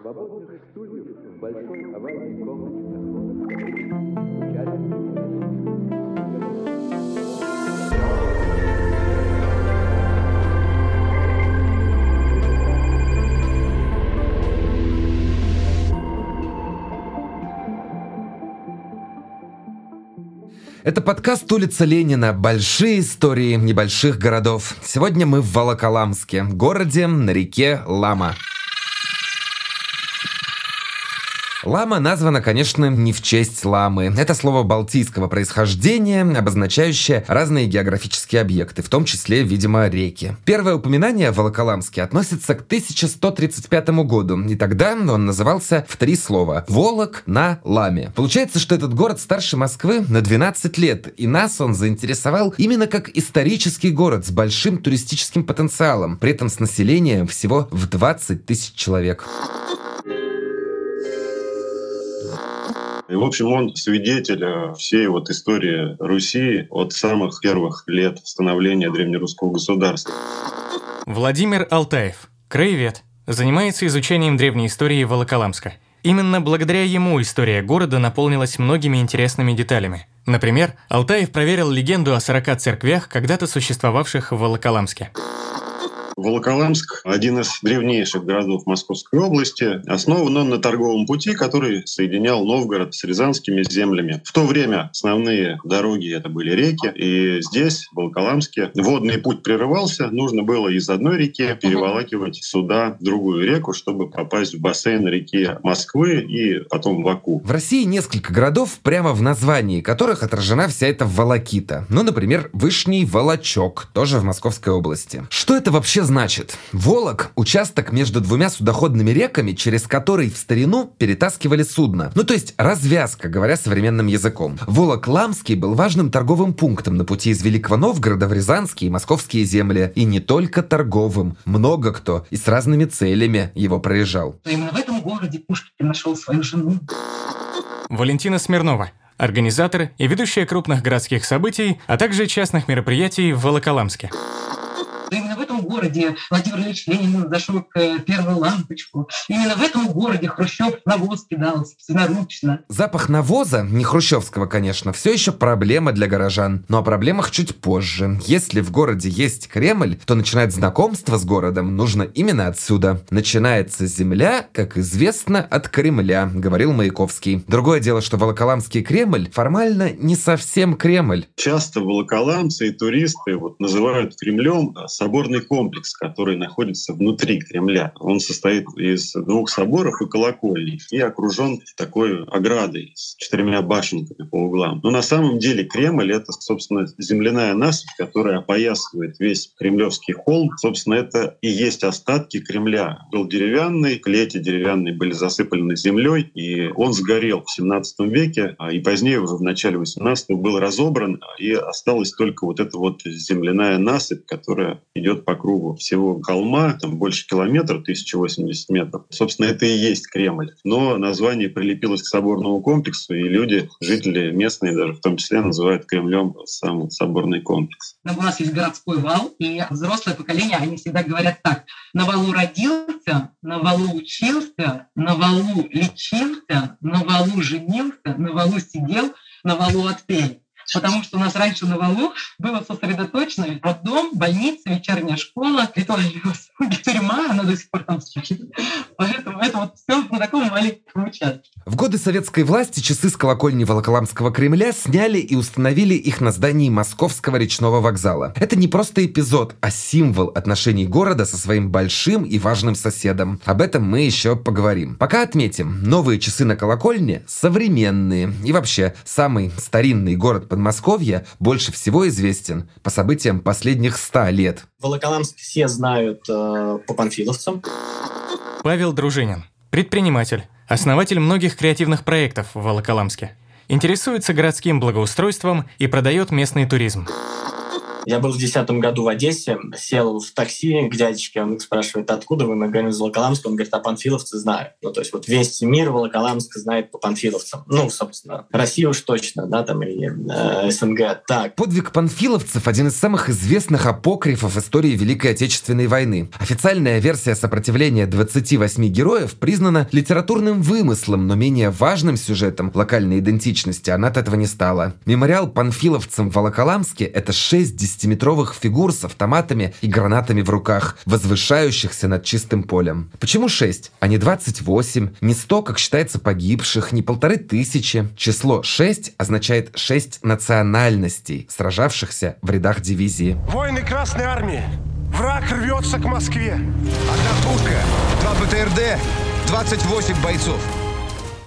Свободных стульев в большой овальной комнате находятся Это подкаст «Улица Ленина. Большие истории небольших городов». Сегодня мы в Волоколамске, городе на реке Лама. Лама названа, конечно, не в честь ламы. Это слово балтийского происхождения, обозначающее разные географические объекты, в том числе, видимо, реки. Первое упоминание о Волоколамске относится к 1135 году, и тогда он назывался в три слова «Волок на Ламе». Получается, что этот город старше Москвы на 12 лет, и нас он заинтересовал именно как исторический город с большим туристическим потенциалом, при этом с населением всего в 20 тысяч человек. И, в общем, он свидетель э, всей вот истории Руси от самых первых лет становления древнерусского государства. Владимир Алтаев, краевед, занимается изучением древней истории Волоколамска. Именно благодаря ему история города наполнилась многими интересными деталями. Например, Алтаев проверил легенду о 40 церквях, когда-то существовавших в Волоколамске. Волоколамск – один из древнейших городов Московской области. Основан он на торговом пути, который соединял Новгород с рязанскими землями. В то время основные дороги – это были реки, и здесь, в Волоколамске, водный путь прерывался. Нужно было из одной реки переволакивать сюда другую реку, чтобы попасть в бассейн реки Москвы и потом в Аку. В России несколько городов, прямо в названии которых отражена вся эта волокита. Ну, например, Вышний Волочок, тоже в Московской области. Что это вообще значит? Волок – участок между двумя судоходными реками, через который в старину перетаскивали судно. Ну, то есть развязка, говоря современным языком. Волок-Ламский был важным торговым пунктом на пути из Великого Новгорода в Рязанские и Московские земли. И не только торговым. Много кто и с разными целями его проезжал. Именно в этом городе Пушкин нашел свою жену. Валентина Смирнова, организатор и ведущая крупных городских событий, а также частных мероприятий в Волоколамске. Именно в этом городе Владимир Ильич Ленин зашел к э, первую лампочку. Именно в этом городе Хрущев навоз кидал собственноручно. Запах навоза, не хрущевского, конечно, все еще проблема для горожан. Но о проблемах чуть позже. Если в городе есть Кремль, то начинать знакомство с городом нужно именно отсюда. Начинается земля, как известно, от Кремля, говорил Маяковский. Другое дело, что Волоколамский Кремль формально не совсем Кремль. Часто волоколамцы и туристы вот называют Кремлем а, соборный комплекс, который находится внутри Кремля. Он состоит из двух соборов и колокольни и окружен такой оградой с четырьмя башенками по углам. Но на самом деле Кремль — это, собственно, земляная насыпь, которая опоясывает весь Кремлевский холм. Собственно, это и есть остатки Кремля. Был деревянный, клети деревянные были засыпаны землей, и он сгорел в 17 веке, а и позднее, уже в начале 18 был разобран, и осталась только вот эта вот земляная насыпь, которая идет по кругу всего холма, там больше километра, 1080 метров. Собственно, это и есть Кремль. Но название прилепилось к соборному комплексу, и люди, жители местные даже в том числе, называют Кремлем сам соборный комплекс. Но у нас есть городской вал, и взрослое поколение, они всегда говорят так. На валу родился, на валу учился, на валу лечился, на валу женился, на валу сидел, на валу отпел. Потому что у нас раньше на валу было сосредоточено роддом, больница, вечерняя школа, ритуальные услуги, тюрьма, она до сих пор там существует. Поэтому это вот все на таком маленьком участке. В годы советской власти часы с колокольни Волоколамского Кремля сняли и установили их на здании Московского речного вокзала. Это не просто эпизод, а символ отношений города со своим большим и важным соседом. Об этом мы еще поговорим. Пока отметим, новые часы на колокольне современные. И вообще, самый старинный город Подмосковья больше всего известен по событиям последних ста лет. Волоколамск все знают э, по панфиловцам. Павел Дружинин, предприниматель, основатель многих креативных проектов в Волоколамске. Интересуется городским благоустройством и продает местный туризм. Я был в 2010 году в Одессе, сел в такси к дядечке, он их спрашивает, откуда вы? Мы говорим, из Волоколамска. Он говорит, а панфиловцы знают. Ну, то есть вот весь мир Волоколамск знает по панфиловцам. Ну, собственно, Россия уж точно, да, там, или э, СНГ. Так. Подвиг панфиловцев – один из самых известных апокрифов истории Великой Отечественной войны. Официальная версия сопротивления 28 героев признана литературным вымыслом, но менее важным сюжетом локальной идентичности она от этого не стала. Мемориал панфиловцам в Волоколамске – это 60 50-метровых фигур с автоматами и гранатами в руках, возвышающихся над чистым полем. Почему 6, а не 28, не 100, как считается погибших, не полторы тысячи? Число 6 означает 6 национальностей, сражавшихся в рядах дивизии. Войны Красной Армии! Враг рвется к Москве! Одна пушка, два БТРД, 28 бойцов.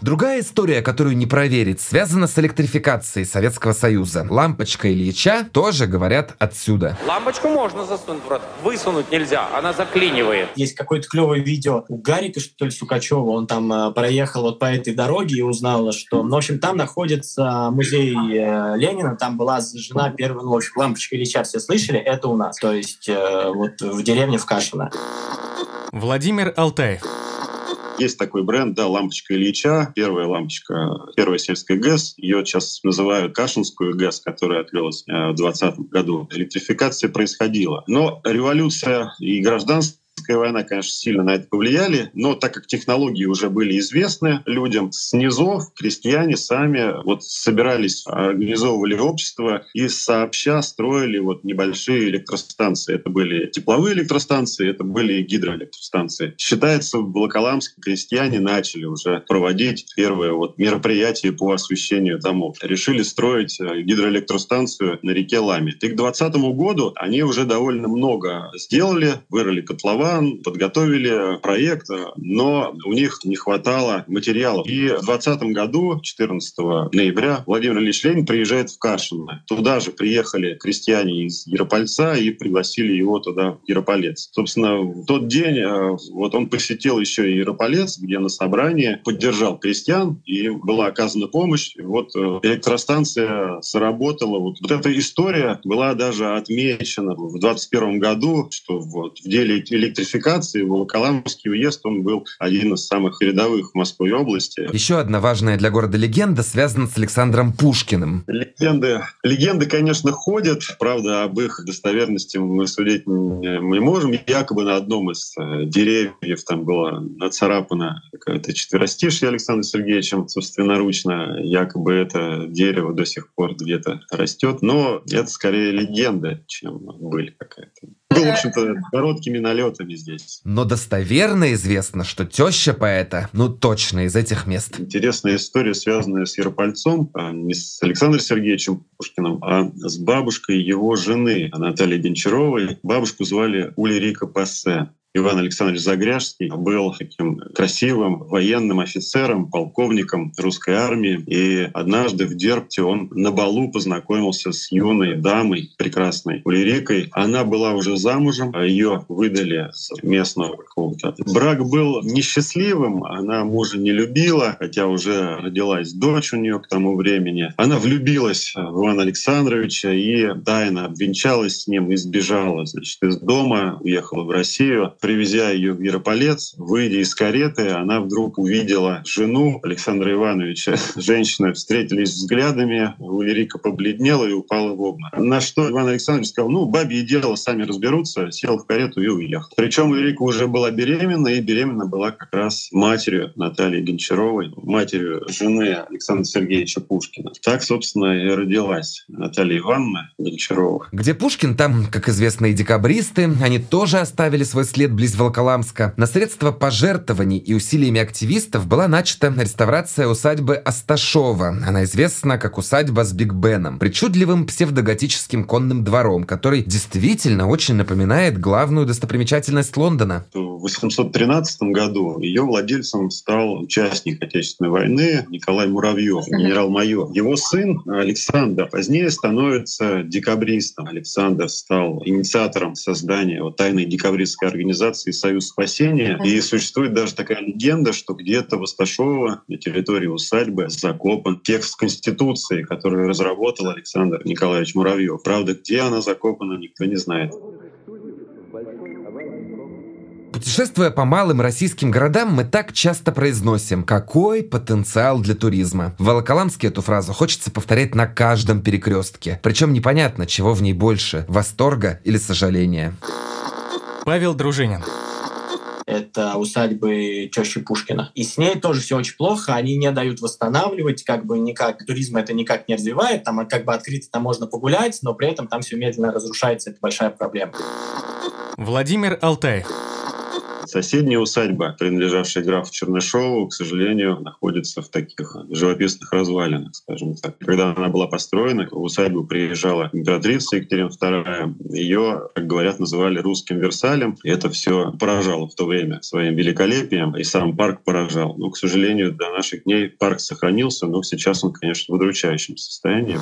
Другая история, которую не проверить, связана с электрификацией Советского Союза. Лампочка Ильича тоже говорят отсюда. Лампочку можно засунуть в рот, высунуть нельзя, она заклинивает. Есть какое-то клевое видео у Гарика, что ли, Сукачева. Он там э, проехал вот по этой дороге и узнал, что... Ну, в общем, там находится музей э, Ленина, там была зажжена первая ночь. Лампочка Ильича все слышали? Это у нас. То есть э, вот в деревне в Кашино. Владимир Алтаев. Есть такой бренд, да, лампочка Ильича, первая лампочка, первая сельская ГЭС. Ее сейчас называют Кашинскую ГЭС, которая открылась э, в 2020 году. Электрификация происходила. Но революция и гражданство Крымская война, конечно, сильно на это повлияли, но так как технологии уже были известны людям, снизов крестьяне сами вот собирались, организовывали общество и сообща строили вот небольшие электростанции. Это были тепловые электростанции, это были гидроэлектростанции. Считается, в Волоколамске крестьяне начали уже проводить первые вот мероприятия по освещению домов. Решили строить э, гидроэлектростанцию на реке Лами. И к 2020 году они уже довольно много сделали, вырыли котлован, план, подготовили проект, но у них не хватало материалов. И в 2020 году, 14 ноября, Владимир Ильич Ленин приезжает в Кашино. Туда же приехали крестьяне из Яропольца и пригласили его туда, в Ярополец. Собственно, в тот день э, вот он посетил еще и Ярополец, где на собрании поддержал крестьян, и была оказана помощь. Вот э, электростанция сработала. Вот, вот эта история была даже отмечена в 2021 году, что вот в деле электричества электрификации Волоколамский уезд, он был один из самых рядовых в Москве области. Еще одна важная для города легенда связана с Александром Пушкиным. Легенды, легенды, конечно, ходят. Правда, об их достоверности мы судить не можем. Якобы на одном из э, деревьев там была нацарапана какая-то четверостишье Александра Сергеевичем собственноручно. Якобы это дерево до сих пор где-то растет. Но это скорее легенда, чем были какая-то был, в общем-то, короткими налетами здесь. Но достоверно известно, что теща поэта, ну точно из этих мест. Интересная история, связанная с Яропольцом, а не с Александром Сергеевичем Пушкиным, а с бабушкой его жены Натальей Гончаровой. Бабушку звали Улерика Пассе. Иван Александрович Загряжский был таким красивым военным офицером, полковником русской армии. И однажды в Дербте он на балу познакомился с юной дамой, прекрасной Улирикой. Она была уже замужем, а ее выдали с местного какого-то. Брак был несчастливым, она мужа не любила, хотя уже родилась дочь у нее к тому времени. Она влюбилась в Ивана Александровича и тайно обвенчалась с ним и сбежала значит, из дома, уехала в Россию привезя ее в Ярополец, выйдя из кареты, она вдруг увидела жену Александра Ивановича. Женщины встретились взглядами, Валерика побледнела и упала в обморок. На что Иван Александрович сказал, ну, бабье дело, сами разберутся, сел в карету и уехал. Причем Валерика уже была беременна, и беременна была как раз матерью Натальи Гончаровой, матерью жены Александра Сергеевича Пушкина. Так, собственно, и родилась Наталья Ивановна Гончарова. Где Пушкин, там, как известно, и декабристы, они тоже оставили свой след близ Волоколамска, на средства пожертвований и усилиями активистов была начата реставрация усадьбы Асташова. Она известна как усадьба с Биг Беном, причудливым псевдоготическим конным двором, который действительно очень напоминает главную достопримечательность Лондона. В 813 году ее владельцем стал участник Отечественной войны Николай Муравьев, генерал-майор. Его сын Александр позднее становится декабристом. Александр стал инициатором создания вот, тайной декабристской организации организации «Союз спасения». И существует даже такая легенда, что где-то в Асташово на территории усадьбы закопан текст Конституции, который разработал Александр Николаевич Муравьев. Правда, где она закопана, никто не знает. Путешествуя по малым российским городам, мы так часто произносим «Какой потенциал для туризма?». В Волоколамске эту фразу хочется повторять на каждом перекрестке. Причем непонятно, чего в ней больше – восторга или сожаления. Павел Дружинин. Это усадьбы тещи Пушкина. И с ней тоже все очень плохо. Они не дают восстанавливать, как бы никак. Туризм это никак не развивает. Там как бы открыто там можно погулять, но при этом там все медленно разрушается. Это большая проблема. Владимир Алтаев. Соседняя усадьба, принадлежавшая графу Чернышову, к сожалению, находится в таких живописных развалинах, скажем так. Когда она была построена, в усадьбу приезжала императрица Екатерина II. Ее, как говорят, называли русским Версалем. И это все поражало в то время своим великолепием, и сам парк поражал. Но, к сожалению, до наших дней парк сохранился, но сейчас он, конечно, в удручающем состоянии.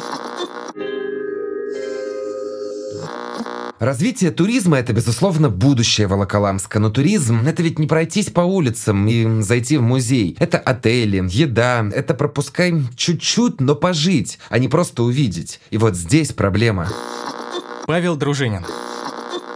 Развитие туризма – это, безусловно, будущее Волоколамска. Но туризм – это ведь не пройтись по улицам и зайти в музей. Это отели, еда, это пропускай чуть-чуть, но пожить, а не просто увидеть. И вот здесь проблема. Павел Дружинин.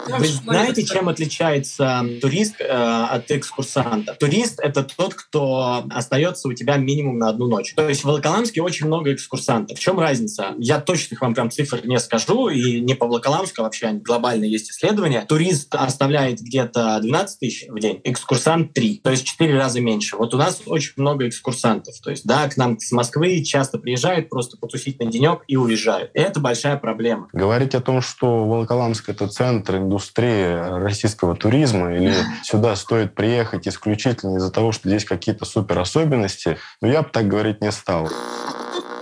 Вы знаете, чем отличается турист э, от экскурсанта? Турист — это тот, кто остается у тебя минимум на одну ночь. То есть в Волоколамске очень много экскурсантов. В чем разница? Я точных вам прям цифр не скажу, и не по Волоколамску, а вообще глобально есть исследования. Турист оставляет где-то 12 тысяч в день, экскурсант 3, то есть 4 раза меньше. Вот у нас очень много экскурсантов. То есть, да, к нам с Москвы часто приезжают просто потусить на денек и уезжают. И это большая проблема. Говорить о том, что Волоколамск — это центр индустрии российского туризма, или сюда стоит приехать исключительно из-за того, что здесь какие-то супер особенности, но я бы так говорить не стал.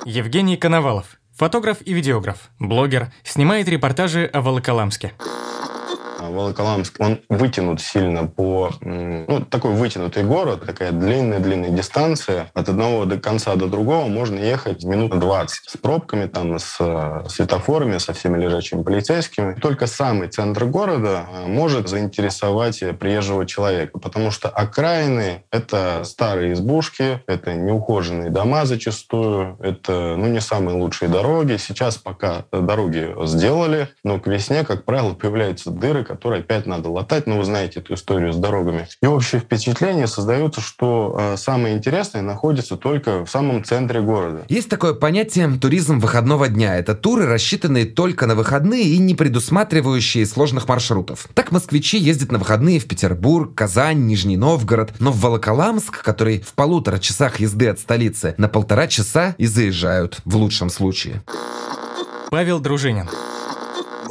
Евгений Коновалов. Фотограф и видеограф, блогер, снимает репортажи о Волоколамске. Волоколамск, он вытянут сильно по... Ну, такой вытянутый город, такая длинная-длинная дистанция. От одного до конца до другого можно ехать минут 20. С пробками, там, с э, светофорами, со всеми лежачими полицейскими. Только самый центр города э, может заинтересовать приезжего человека, потому что окраины — это старые избушки, это неухоженные дома зачастую, это, ну, не самые лучшие дороги. Сейчас пока дороги сделали, но к весне, как правило, появляются дыры, которые опять надо латать. Ну, вы знаете эту историю с дорогами. И общее впечатление создается, что э, самое интересное находится только в самом центре города. Есть такое понятие «туризм выходного дня». Это туры, рассчитанные только на выходные и не предусматривающие сложных маршрутов. Так москвичи ездят на выходные в Петербург, Казань, Нижний Новгород, но в Волоколамск, который в полутора часах езды от столицы, на полтора часа и заезжают, в лучшем случае. Павел Дружинин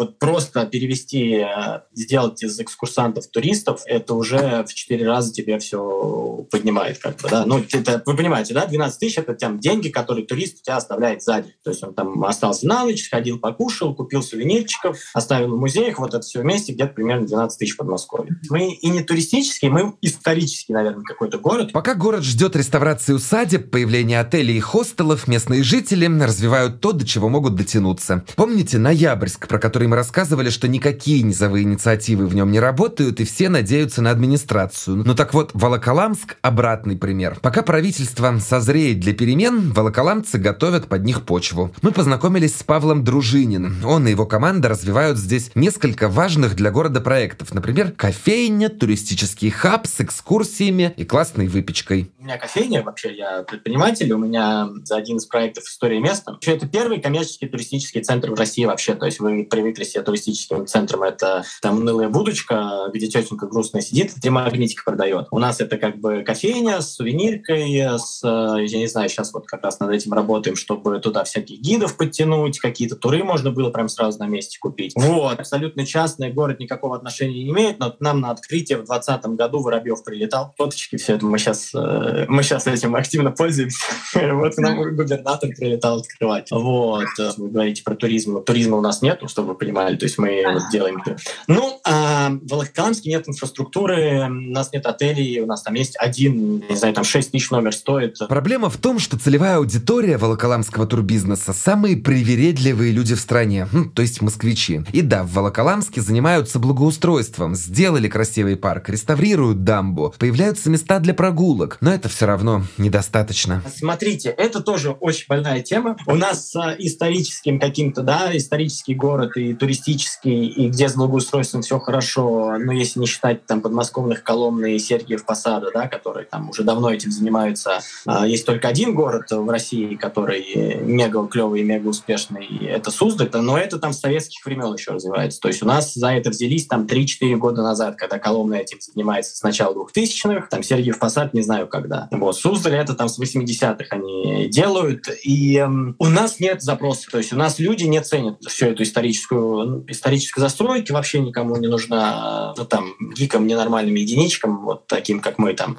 вот просто перевести, э, сделать из экскурсантов туристов, это уже в четыре раза тебе все поднимает. Как бы, да? ну, это, вы понимаете, да, 12 тысяч — это тем деньги, которые турист у тебя оставляет сзади. То есть он там остался на ночь, сходил, покушал, купил сувенирчиков, оставил в музеях, вот это все вместе где-то примерно 12 тысяч в Подмосковье. Мы и не туристический, мы исторический, наверное, какой-то город. Пока город ждет реставрации усадеб, появления отелей и хостелов, местные жители развивают то, до чего могут дотянуться. Помните Ноябрьск, про который мы рассказывали, что никакие низовые инициативы в нем не работают, и все надеются на администрацию. Ну так вот, Волоколамск – обратный пример. Пока правительство созреет для перемен, волоколамцы готовят под них почву. Мы познакомились с Павлом Дружининым. Он и его команда развивают здесь несколько важных для города проектов. Например, кофейня, туристический хаб с экскурсиями и классной выпечкой. У меня кофейня, вообще я предприниматель, у меня за один из проектов «История места». Это первый коммерческий туристический центр в России вообще. То есть вы привыкли себе туристическим центром, это там унылая будочка, где тетенька грустная сидит, три магнитика продает. У нас это как бы кофейня с сувениркой, с, э, я не знаю, сейчас вот как раз над этим работаем, чтобы туда всяких гидов подтянуть, какие-то туры можно было прям сразу на месте купить. Вот. Абсолютно частный город никакого отношения не имеет, но нам на открытие в 2020 году Воробьев прилетал. Фоточки, все это мы сейчас э, мы сейчас этим активно пользуемся. Вот нам губернатор прилетал открывать. Вот. Вы говорите про туризм. Туризма у нас нет, чтобы вы понимали. То есть мы вот делаем. Ну, а в Волоколамске нет инфраструктуры, у нас нет отелей, у нас там есть один, не знаю, там 6 тысяч номер стоит. Проблема в том, что целевая аудитория волоколамского турбизнеса – самые привередливые люди в стране, ну, то есть москвичи. И да, в Волоколамске занимаются благоустройством, сделали красивый парк, реставрируют дамбу, появляются места для прогулок, но это все равно недостаточно. Смотрите, это тоже очень больная тема. У нас с историческим каким-то, да, исторический город и туристический, и где с благоустройством все хорошо, ну, если не считать там подмосковных Коломны и Сергиев Посада, да, которые там уже давно этим занимаются. А, есть только один город в России, который мега клевый и мега успешный, это Суздаль, но это там с советских времен еще развивается. То есть у нас за это взялись там 3-4 года назад, когда Коломна этим занимается с начала 2000-х, там Сергиев Посад не знаю когда. Вот Суздаль это там с 80-х они делают, и э, у нас нет запроса, то есть у нас люди не ценят всю эту историческую, ну, историческую застройку, вообще никому не нужна, ну там, гикам, ненормальным единичкам, вот таким, как мы там.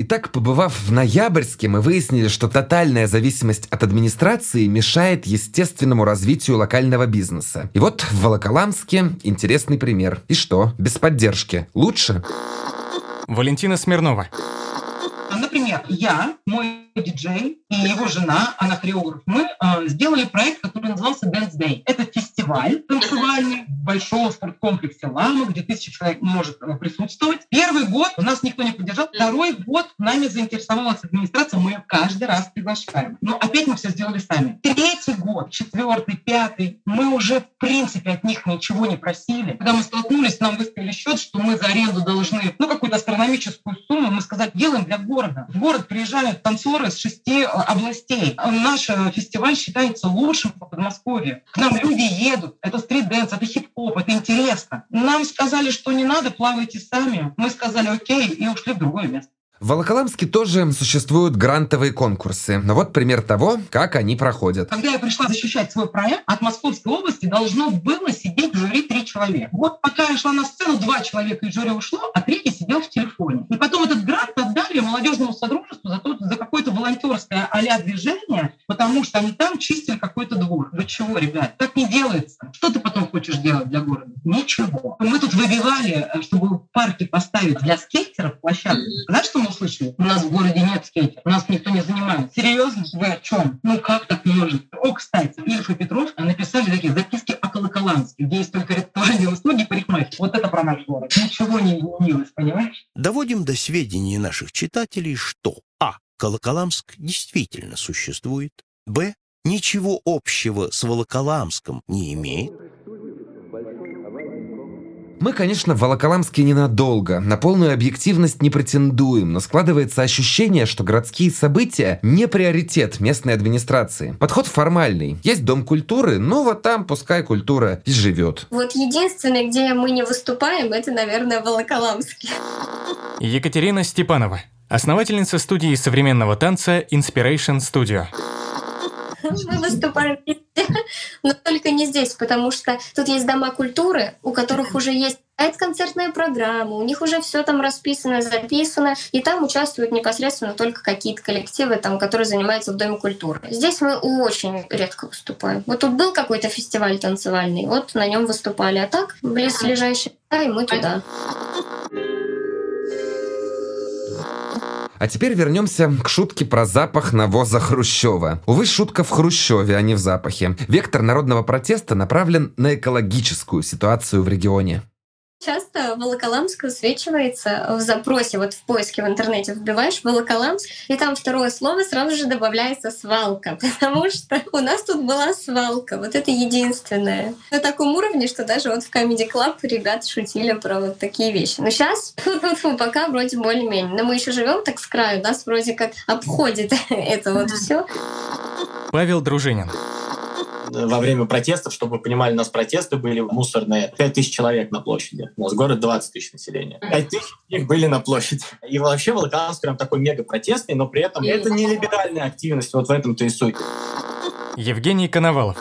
Итак, побывав в Ноябрьске, мы выяснили, что тотальная зависимость от администрации мешает естественному развитию локального бизнеса. И вот в Волоколамске интересный пример. И что, без поддержки лучше? Валентина Смирнова. Например, я, мой диджей и его жена, она хореограф, мы э, сделали проект, который назывался Dance Day. Это фестиваль танцевальный в большом спорткомплексе «Лама», где тысяча человек может э, присутствовать. Первый год у нас никто не поддержал. Второй год нами заинтересовалась администрация, мы ее каждый раз приглашаем. Но опять мы все сделали сами. Третий год, четвертый, пятый, мы уже в принципе от них ничего не просили. Когда мы столкнулись, нам выставили счет, что мы за аренду должны, ну, какую-то астрономическую сумму. Мы сказали, делаем для города. В город приезжают танцоры с шести э, областей. Наш э, фестиваль считается лучшим по Подмосковью. К нам люди едут. Это street dance, это хип-хоп, это интересно. Нам сказали, что не надо, плавайте сами. Мы сказали окей и ушли в другое место. В Волоколамске тоже существуют грантовые конкурсы. Но вот пример того, как они проходят. Когда я пришла защищать свой проект, от Московской области должно было сидеть в жюри три человека. Вот пока я шла на сцену, два человека из жюри ушло, а третий сидел в телефоне. И потом этот грант отдали молодежному содружеству за, то, за какое-то волонтерское а движение, потому что они там чистили какой-то двор. Вы чего, ребят? Так не делается. Что ты потом хочешь делать для города? Ничего. Мы тут выбивали, э, чтобы в парке поставить для скейтеров площадку. Знаешь, что мы услышали? У нас в городе нет скейтеров. У нас никто не занимается. Серьезно? Вы о чем? Ну как так может? О, кстати, Ильф и Петров написали такие записки о Колоколанске, где есть только ритуальные услуги парикмахер. Вот это про наш город. Ничего не изменилось, понимаешь? Доводим до сведения наших читателей, что. Колоколамск действительно существует. Б. Ничего общего с Волоколамском не имеет. Мы, конечно, в Волоколамске ненадолго, на полную объективность не претендуем, но складывается ощущение, что городские события не приоритет местной администрации. Подход формальный. Есть дом культуры, ну вот там пускай культура и живет. Вот единственное, где мы не выступаем, это, наверное, Волоколамске. Екатерина Степанова, основательница студии современного танца Inspiration Studio. Мы выступаем везде, но только не здесь, потому что тут есть дома культуры, у которых уже есть концертная программа, у них уже все там расписано, записано, и там участвуют непосредственно только какие-то коллективы, там, которые занимаются в Доме культуры. Здесь мы очень редко выступаем. Вот тут был какой-то фестиваль танцевальный, вот на нем выступали, а так близлежащие, да, и мы туда. А теперь вернемся к шутке про запах навоза Хрущева. Увы, шутка в Хрущеве, а не в запахе. Вектор народного протеста направлен на экологическую ситуацию в регионе. Волоколамск высвечивается в запросе, вот в поиске в интернете вбиваешь Волоколамск, и там второе слово сразу же добавляется свалка, потому что у нас тут была свалка, вот это единственное. На таком уровне, что даже вот в Comedy Club ребята шутили про вот такие вещи. Но сейчас, пока вроде более-менее. Но мы еще живем так с краю, нас вроде как обходит это вот все. Павел Дружинин во время протестов, чтобы вы понимали, у нас протесты были мусорные. 5 тысяч человек на площади. У нас город 20 тысяч населения. 5 тысяч их были на площади. И вообще Волоколамск прям такой мега протестный, но при этом это не либеральная активность. Вот в этом-то и суть. Евгений Коновалов.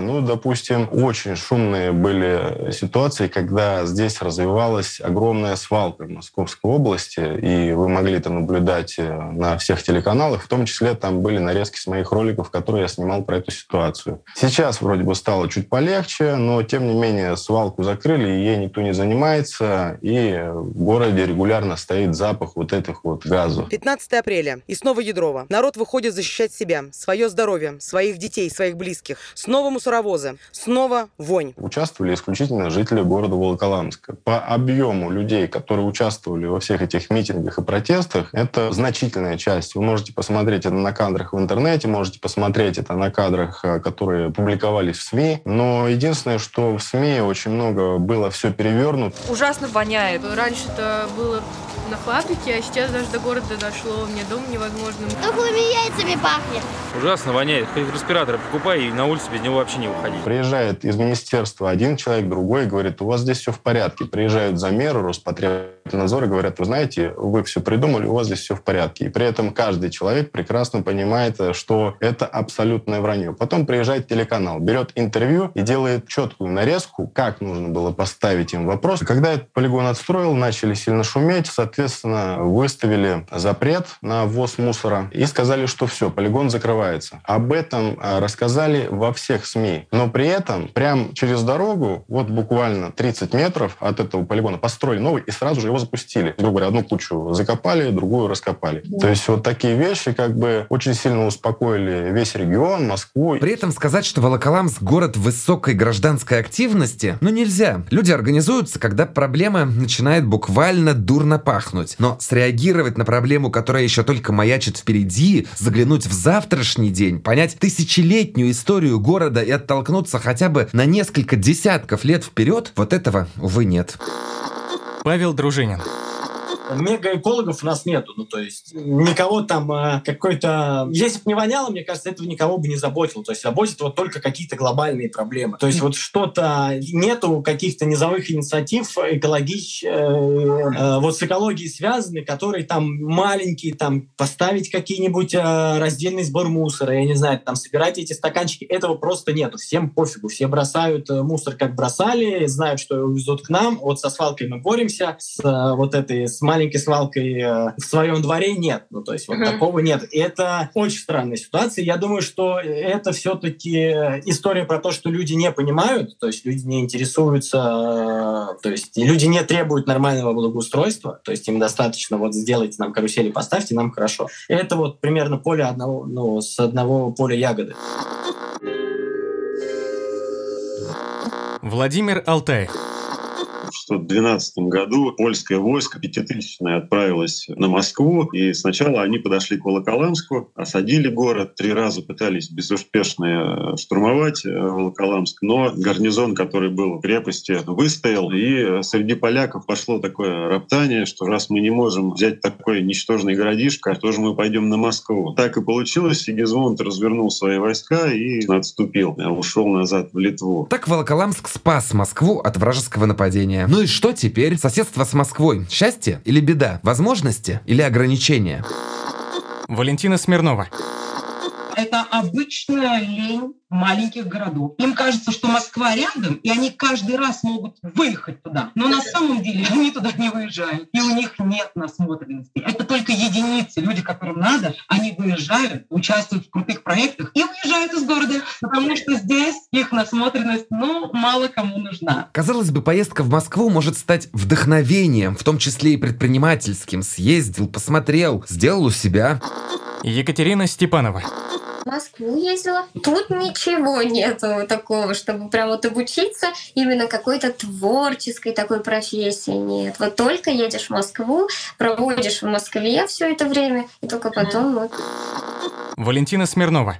Ну, допустим, очень шумные были ситуации, когда здесь развивалась огромная свалка в Московской области, и вы могли это наблюдать э, на всех телеканалах, в том числе там были нарезки с моих роликов, которые я снимал про эту ситуацию. Сейчас вроде бы стало чуть полегче, но тем не менее свалку закрыли, и ей никто не занимается, и в городе регулярно стоит запах вот этих вот газов. 15 апреля. И снова Ядрова. Народ выходит защищать себя, свое здоровье, своих детей, своих близких. Снова мусоровозы. Снова вонь. Участвовали исключительно жители города Волоколамска. По объему людей, которые участвовали во всех этих митингах и протестах, это значительная часть. Вы можете посмотреть это на кадрах в интернете, можете посмотреть это на кадрах, э, которые публиковались в СМИ. Но единственное, что в СМИ очень много было все перевернуто. Ужасно воняет. Раньше это было на фабрике, а сейчас даже до города дошло. Мне дом невозможно. Тухлыми яйцами пахнет. Ужасно воняет. Хоть респиратор покупай и на улицу без него вообще не уходи. Приезжает из министерства один человек, другой, говорит, у вас здесь все в порядке. Приезжают замеры, Роспотребнадзор и говорят, вы знаете, вы все придумали, у вас здесь все в порядке. И при этом каждый человек прекрасно понимает, что это абсолютное вранье. Потом приезжает телеканал, берет интервью и делает четкую нарезку, как нужно было поставить им вопрос. Когда этот полигон отстроил, начали сильно шуметь, соответственно, выставили запрет на ввоз мусора и сказали, что все, полигон закрывается. Об этом а, рассказали во всех СМИ. Но при этом прям через дорогу, вот буквально 30 метров от этого полигона построили новый и сразу же его запустили. Грубо говоря, одну кучу закопали, другую раскопали. Да. То есть вот такие вещи как бы очень сильно успокоили весь регион, Москву. При этом сказать, что Волоколамск город высокой гражданской активности, ну нельзя. Люди организуются, когда проблема начинает буквально дурно пахнуть. Но среагировать на проблему, которая еще только маячит впереди, заглянуть в завтрашний день, понять тысячелетнюю историю города и оттолкнуться хотя бы на несколько десятков лет вперед, вот этого, увы, нет. Павел Дружинин мегаэкологов у нас нету. Ну, то есть никого там э, какой-то... Если бы не воняло, мне кажется, этого никого бы не заботило. То есть заботит вот только какие-то глобальные проблемы. То есть вот что-то... Нету каких-то низовых инициатив экологич... Э, э, вот с экологией связаны, которые там маленькие, там поставить какие-нибудь э, раздельный сбор мусора, я не знаю, там собирать эти стаканчики. Этого просто нету. Всем пофигу. Все бросают э, мусор, как бросали, знают, что его везут к нам. Вот со свалкой мы боремся, с э, вот этой, с маленькой маленькой свалкой э, в своем дворе нет. Ну, то есть вот uh-huh. такого нет. И это очень странная ситуация. Я думаю, что это все-таки история про то, что люди не понимают, то есть люди не интересуются, э, то есть люди не требуют нормального благоустройства, то есть им достаточно вот сделайте нам карусели, поставьте, нам хорошо. Это вот примерно поле одного, ну, с одного поля ягоды. Владимир Алтаев. 1912 году польское войско пятитысячное отправилось на Москву, и сначала они подошли к Волоколамску, осадили город, три раза пытались безуспешно э, штурмовать э, Волоколамск, но гарнизон, который был в крепости, выстоял, и среди поляков пошло такое роптание, что раз мы не можем взять такой ничтожный городишко, то же мы пойдем на Москву. Так и получилось, Сигизмунд развернул свои войска и отступил, ушел назад в Литву. Так Волоколамск спас Москву от вражеского нападения. Ну и что теперь? Соседство с Москвой. Счастье или беда? Возможности или ограничения? Валентина Смирнова. Это обычная лень маленьких городов. Им кажется, что Москва рядом, и они каждый раз могут выехать туда. Но на самом деле они туда не выезжают, и у них нет насмотренности. Это только единицы. Люди, которым надо, они выезжают, участвуют в крутых проектах и уезжают из города, потому что здесь их насмотренность, ну, мало кому нужна. Казалось бы, поездка в Москву может стать вдохновением, в том числе и предпринимательским. Съездил, посмотрел, сделал у себя. Екатерина Степанова. В Москву ездила. Тут ничего нету такого, чтобы прям вот обучиться именно какой-то творческой такой профессии нет. Вот только едешь в Москву, проводишь в Москве все это время, и только потом вот. Валентина Смирнова.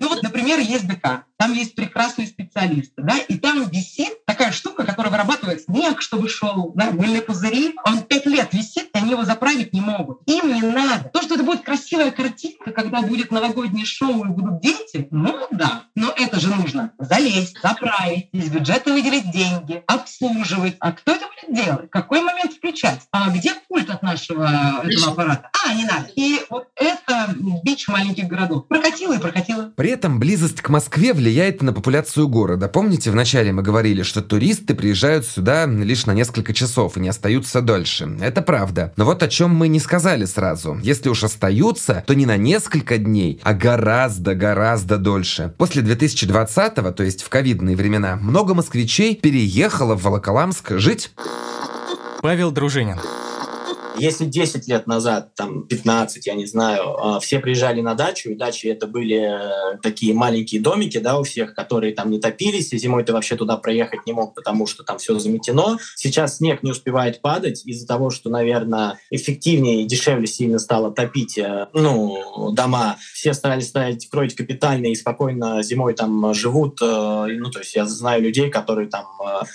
Ну вот, например, есть ДК, там есть прекрасные специалисты, да, и там висит такая штука, которая вырабатывает снег, чтобы шел, да, мыльные пузыри. Он пять лет висит, и они его заправить не могут. Им не надо. То, что это будет красивая картинка, когда будет новогоднее шоу и будут дети, ну да. Но это же нужно залезть, заправить, из бюджета выделить деньги, обслуживать. А кто это будет делать? Какой момент включать? А где пульт от нашего этого аппарата? А, не надо. И вот это бич маленьких городов. Прокатило и прокатило. При этом близость к Москве влияет на популяцию города. Помните, вначале мы говорили, что туристы приезжают сюда лишь на несколько часов и не остаются дольше. Это правда. Но вот о чем мы не сказали сразу. Если уж остаются, то не на несколько дней, а гораздо-гораздо дольше. После 2020-го, то есть в ковидные времена, много москвичей переехало в Волоколамск жить. Павел Дружинин. Если 10 лет назад, там 15, я не знаю, а, все приезжали на дачу, и дачи это были э, такие маленькие домики, да, у всех, которые там не топились, и зимой ты вообще туда проехать не мог, потому что там все заметено. Сейчас снег не успевает падать из-за того, что, наверное, эффективнее и дешевле сильно стало топить, э, ну, дома. Все стали ставить, строить капитально и спокойно зимой там живут. Э, ну, то есть я знаю людей, которые там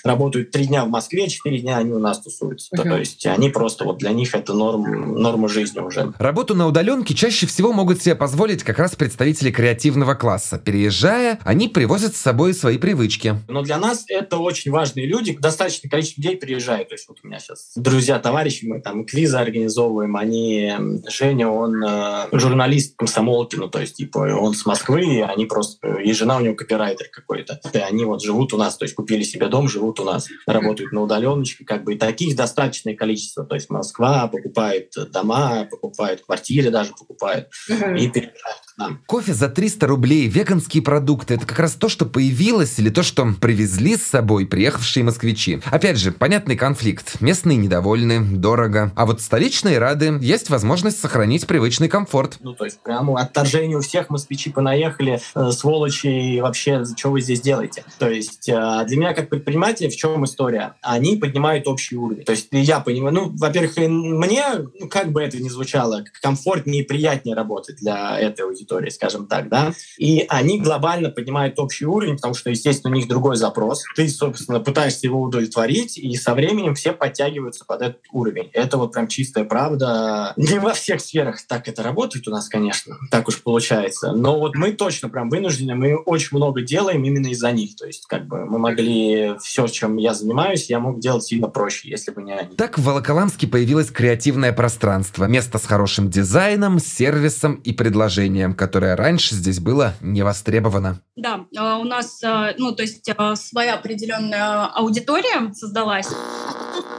работают три дня в Москве, четыре дня они у нас тусуются. Uh-huh. То есть они просто вот для них это норм, норма жизни уже. Работу на удаленке чаще всего могут себе позволить как раз представители креативного класса. Переезжая, они привозят с собой свои привычки. Но для нас это очень важные люди. Достаточное количество людей приезжает. То есть вот у меня сейчас друзья, товарищи, мы там квизы организовываем. Они, Женя, он э, журналист комсомолки, ну то есть типа он с Москвы, и они просто, и жена у него копирайтер какой-то. И они вот живут у нас, то есть купили себе дом, живут у нас, работают на удаленочке, как бы и таких достаточное количество. То есть Москва, покупает дома, покупает квартиры даже покупает угу. и переезжает нам. Кофе за 300 рублей, веганские продукты – это как раз то, что появилось или то, что привезли с собой приехавшие москвичи. Опять же, понятный конфликт. Местные недовольны, дорого. А вот столичные рады, есть возможность сохранить привычный комфорт. Ну, то есть прямо отторжение у всех москвичи понаехали, э, сволочи, и вообще, что вы здесь делаете? То есть э, для меня как предпринимателя в чем история? Они поднимают общий уровень. То есть я понимаю, ну, во-первых, мне, ну, как бы это ни звучало, комфортнее и приятнее работать для этой аудитории, скажем так, да. И они глобально поднимают общий уровень, потому что, естественно, у них другой запрос. Ты, собственно, пытаешься его удовлетворить, и со временем все подтягиваются под этот уровень. Это вот прям чистая правда. Не во всех сферах так это работает у нас, конечно, так уж получается. Но вот мы точно прям вынуждены, мы очень много делаем именно из-за них. То есть как бы мы могли все, чем я занимаюсь, я мог делать сильно проще, если бы не они. Так в Волоколамске появилась креативное пространство, место с хорошим дизайном, сервисом и предложением, которое раньше здесь было не востребовано. Да, а, у нас, а, ну, то есть а, своя определенная аудитория создалась.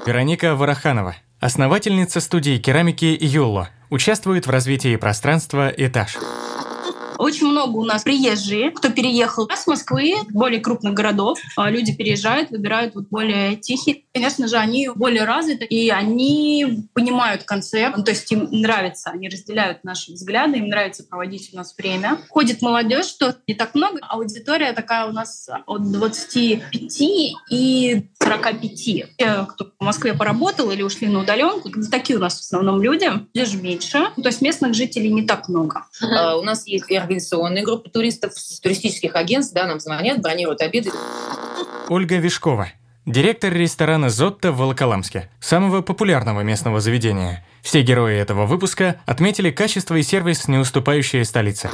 Вероника Вараханова, основательница студии керамики Юлла, участвует в развитии пространства «Этаж». Очень много у нас приезжие, кто переехал с Москвы, более крупных городов. А люди переезжают, выбирают вот более тихие. Конечно же, они более развиты, и они понимают концепт, ну, то есть им нравится, они разделяют наши взгляды, им нравится проводить у нас время. Ходит молодежь, что не так много. Аудитория такая у нас от 25 и 45. Те, кто в Москве поработал или ушли на удаленку, такие у нас в основном люди, даже меньше. То есть местных жителей не так много. Uh, у нас есть организационные группы туристов, туристических агентств, да, нам звонят, бронируют обеды. Ольга Вишкова, директор ресторана «Зотто» в Волоколамске, самого популярного местного заведения. Все герои этого выпуска отметили качество и сервис, не уступающие столице.